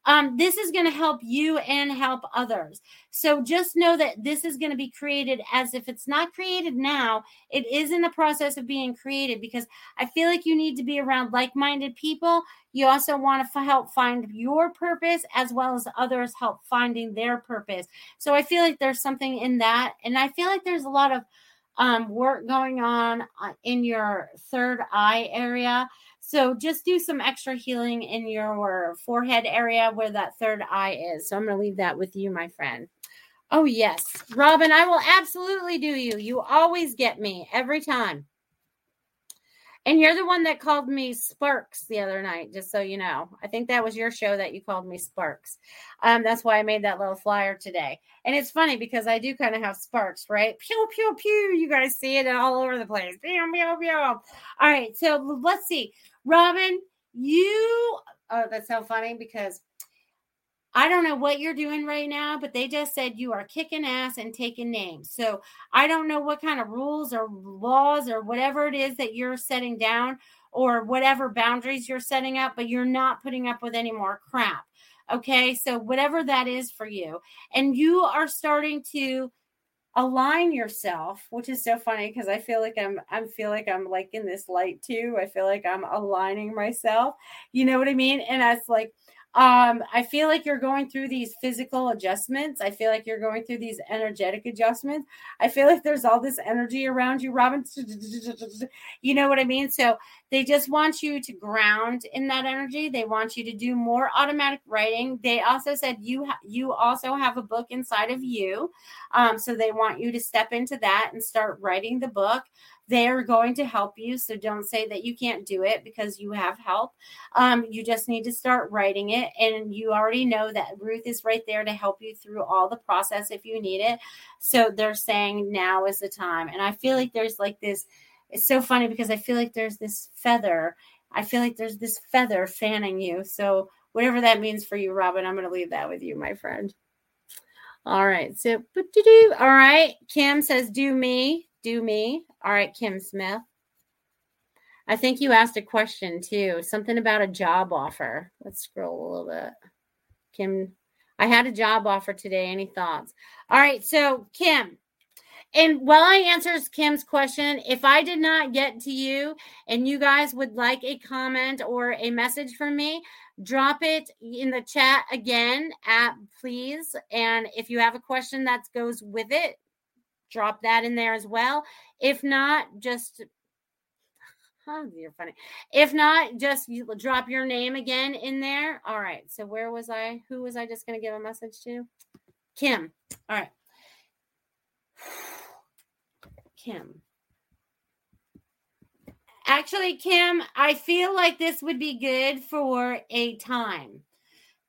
um, this is going to help you and help others. So just know that this is going to be created as if it's not created now, it is in the process of being created because I feel like you need to be around like minded people. You also want to f- help find your purpose as well as others help finding their purpose. So I feel like there's something in that. And I feel like there's a lot of um, work going on uh, in your third eye area. So just do some extra healing in your forehead area where that third eye is. So I'm going to leave that with you, my friend. Oh, yes. Robin, I will absolutely do you. You always get me every time. And you're the one that called me Sparks the other night, just so you know. I think that was your show that you called me Sparks. Um, that's why I made that little flyer today. And it's funny because I do kind of have sparks, right? Pew, pew, pew. You guys see it all over the place. Pew, pew, pew. All right. So let's see. Robin, you, oh, that's so funny because I don't know what you're doing right now, but they just said you are kicking ass and taking names. So I don't know what kind of rules or laws or whatever it is that you're setting down or whatever boundaries you're setting up, but you're not putting up with any more crap. Okay. So whatever that is for you, and you are starting to align yourself which is so funny because i feel like i'm i feel like i'm like in this light too i feel like i'm aligning myself you know what i mean and that's like um, I feel like you're going through these physical adjustments. I feel like you're going through these energetic adjustments. I feel like there's all this energy around you, Robin. You know what I mean? So they just want you to ground in that energy. They want you to do more automatic writing. They also said you ha- you also have a book inside of you, um, so they want you to step into that and start writing the book. They're going to help you. So don't say that you can't do it because you have help. Um, you just need to start writing it. And you already know that Ruth is right there to help you through all the process if you need it. So they're saying now is the time. And I feel like there's like this, it's so funny because I feel like there's this feather. I feel like there's this feather fanning you. So whatever that means for you, Robin, I'm going to leave that with you, my friend. All right. So, all right. Kim says, do me do me. All right, Kim Smith. I think you asked a question too, something about a job offer. Let's scroll a little bit. Kim, I had a job offer today. Any thoughts? All right, so Kim, and while I answer Kim's question, if I did not get to you and you guys would like a comment or a message from me, drop it in the chat again at please. And if you have a question that goes with it, drop that in there as well. If not, just oh, you're funny. If not, just drop your name again in there. All right. So where was I? Who was I just going to give a message to? Kim. All right. Kim. Actually, Kim, I feel like this would be good for a time.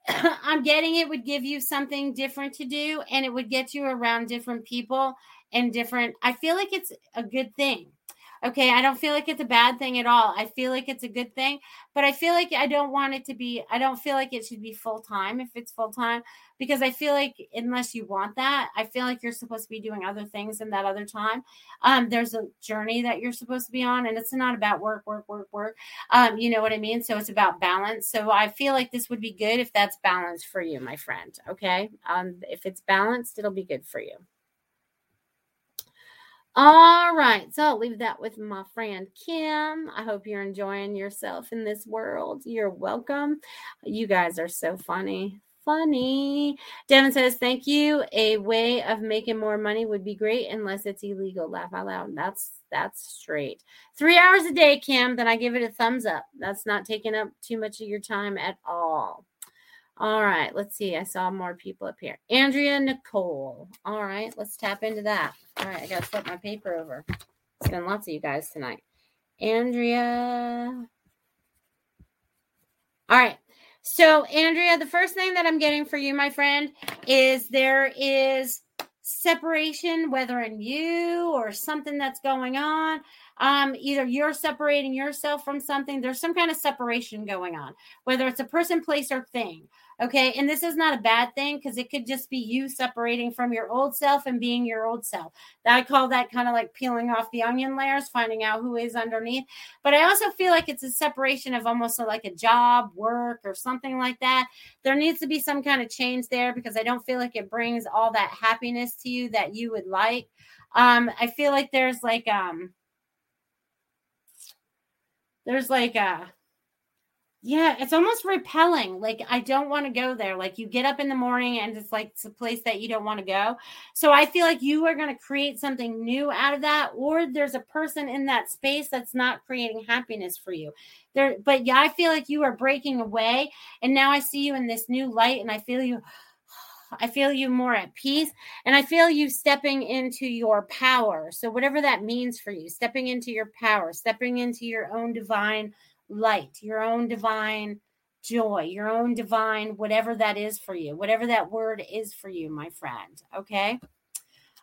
I'm getting it would give you something different to do and it would get you around different people and different. I feel like it's a good thing. Okay, I don't feel like it's a bad thing at all. I feel like it's a good thing, but I feel like I don't want it to be, I don't feel like it should be full time if it's full time because I feel like unless you want that, I feel like you're supposed to be doing other things in that other time. Um, there's a journey that you're supposed to be on, and it's not about work, work, work, work. Um, you know what I mean? So it's about balance. So I feel like this would be good if that's balanced for you, my friend. Okay. Um, if it's balanced, it'll be good for you. All right. So I'll leave that with my friend Kim. I hope you're enjoying yourself in this world. You're welcome. You guys are so funny. Funny. Devin says, Thank you. A way of making more money would be great unless it's illegal. Laugh out loud. That's that's straight. Three hours a day, Kim. Then I give it a thumbs up. That's not taking up too much of your time at all. All right, let's see. I saw more people up here. Andrea Nicole. All right, let's tap into that. All right, I got to flip my paper over. It's been lots of you guys tonight. Andrea. All right. So, Andrea, the first thing that I'm getting for you, my friend, is there is separation, whether in you or something that's going on. Um, either you're separating yourself from something, there's some kind of separation going on, whether it's a person, place, or thing. Okay. And this is not a bad thing because it could just be you separating from your old self and being your old self. I call that kind of like peeling off the onion layers, finding out who is underneath. But I also feel like it's a separation of almost like a job, work, or something like that. There needs to be some kind of change there because I don't feel like it brings all that happiness to you that you would like. Um, I feel like there's like, um, there's like a, yeah, it's almost repelling. Like I don't want to go there. Like you get up in the morning and it's like it's a place that you don't want to go. So I feel like you are going to create something new out of that or there's a person in that space that's not creating happiness for you. There but yeah, I feel like you are breaking away and now I see you in this new light and I feel you I feel you more at peace and I feel you stepping into your power. So whatever that means for you, stepping into your power, stepping into your own divine light, your own divine joy, your own divine, whatever that is for you, whatever that word is for you, my friend. Okay.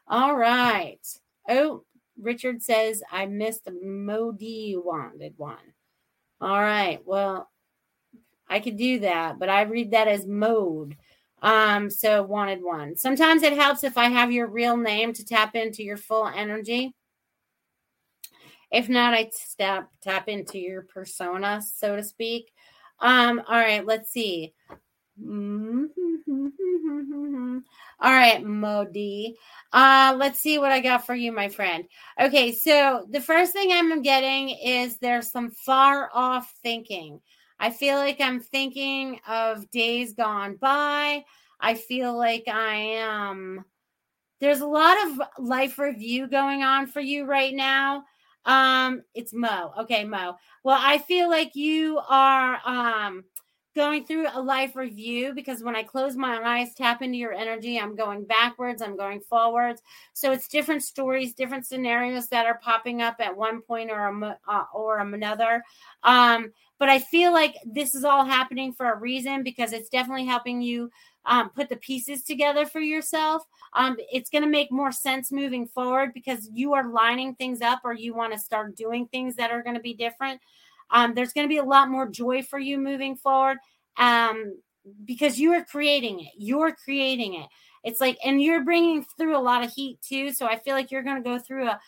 All right. Oh, Richard says, I missed the Modi wanted one. All right. Well, I could do that, but I read that as mode. Um, so wanted one. Sometimes it helps if I have your real name to tap into your full energy. If not, I tap tap into your persona, so to speak. Um, all right, let's see. All right, Modi. Uh, let's see what I got for you, my friend. Okay, so the first thing I'm getting is there's some far off thinking. I feel like I'm thinking of days gone by. I feel like I am. There's a lot of life review going on for you right now. Um, it's Mo. Okay, Mo. Well, I feel like you are um going through a life review because when I close my eyes, tap into your energy, I'm going backwards, I'm going forwards. So it's different stories, different scenarios that are popping up at one point or a, uh, or another. Um, but I feel like this is all happening for a reason because it's definitely helping you um, put the pieces together for yourself. Um, it's going to make more sense moving forward because you are lining things up or you want to start doing things that are going to be different. Um, there's going to be a lot more joy for you moving forward um, because you are creating it. You're creating it. It's like, and you're bringing through a lot of heat too. So I feel like you're going to go through a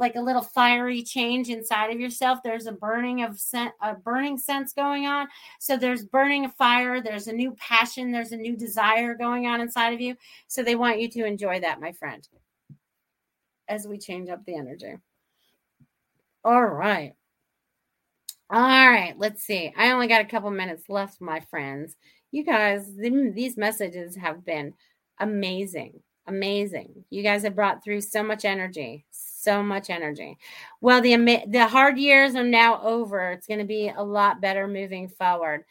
like a little fiery change inside of yourself. There's a burning of a burning sense going on. So there's burning fire. There's a new passion. There's a new desire going on inside of you. So they want you to enjoy that, my friend, as we change up the energy. All right. All right. Let's see. I only got a couple minutes left, my friends. You guys, these messages have been amazing. Amazing. You guys have brought through so much energy, so much energy. Well, the the hard years are now over. It's going to be a lot better moving forward.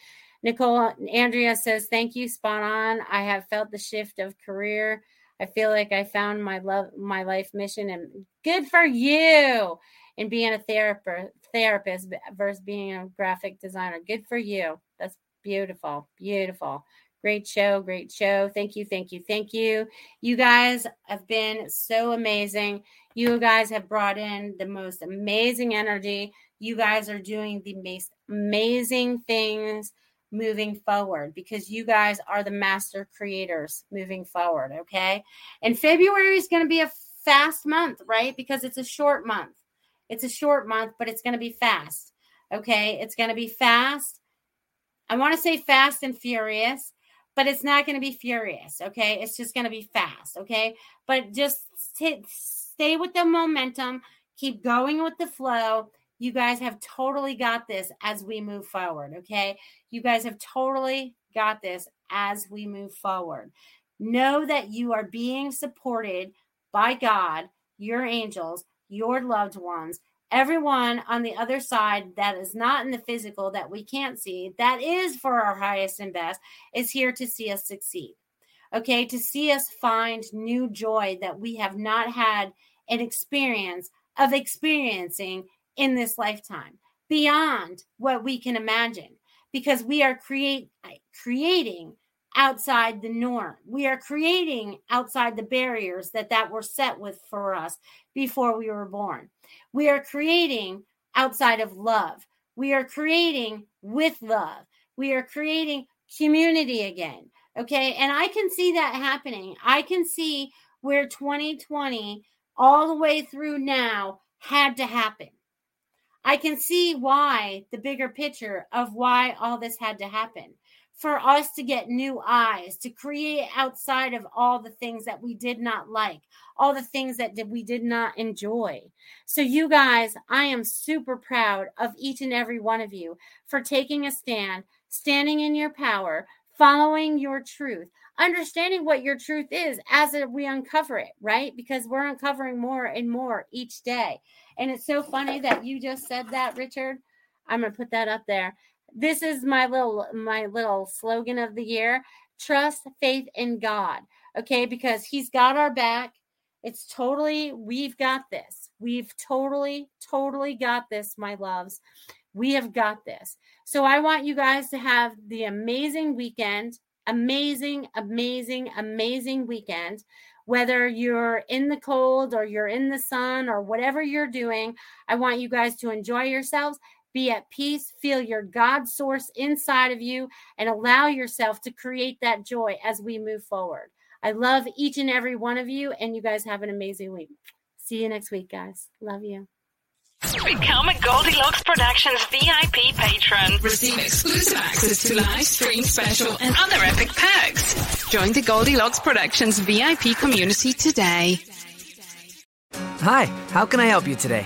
Nicole Andrea says, "Thank you, spot on. I have felt the shift of career. I feel like I found my love, my life mission, and good for you. And being a therapist, therapist versus being a graphic designer. Good for you. That's beautiful, beautiful." Great show, great show. Thank you, thank you, thank you. You guys have been so amazing. You guys have brought in the most amazing energy. You guys are doing the most amazing things moving forward because you guys are the master creators moving forward. Okay. And February is going to be a fast month, right? Because it's a short month. It's a short month, but it's going to be fast. Okay. It's going to be fast. I want to say fast and furious but it's not going to be furious. Okay. It's just going to be fast. Okay. But just stay with the momentum, keep going with the flow. You guys have totally got this as we move forward. Okay. You guys have totally got this as we move forward. Know that you are being supported by God, your angels, your loved ones, everyone on the other side that is not in the physical that we can't see, that is for our highest and best, is here to see us succeed. Okay, to see us find new joy that we have not had an experience of experiencing in this lifetime beyond what we can imagine because we are create creating outside the norm. We are creating outside the barriers that that were set with for us before we were born. We are creating outside of love. We are creating with love. We are creating community again. Okay? And I can see that happening. I can see where 2020 all the way through now had to happen. I can see why the bigger picture of why all this had to happen for us to get new eyes, to create outside of all the things that we did not like, all the things that we did not enjoy. So, you guys, I am super proud of each and every one of you for taking a stand, standing in your power, following your truth, understanding what your truth is as we uncover it, right? Because we're uncovering more and more each day. And it's so funny that you just said that, Richard. I'm going to put that up there this is my little my little slogan of the year trust faith in god okay? Because he's got our back. It's totally we've got this. We've totally totally got this my loves. We have got this. So i want you guys to have the amazing weekend amazing amazing amazing weekend. Whether you're in the cold or you're in the sun or whatever you're doing i want you guys to enjoy yourselves be at peace, feel your God source inside of you, and allow yourself to create that joy as we move forward. I love each and every one of you, and you guys have an amazing week. See you next week, guys. Love you. Become a Goldilocks Productions VIP patron. Receive exclusive access to live stream special and other epic perks. Join the Goldilocks Productions VIP community today. Hi, how can I help you today?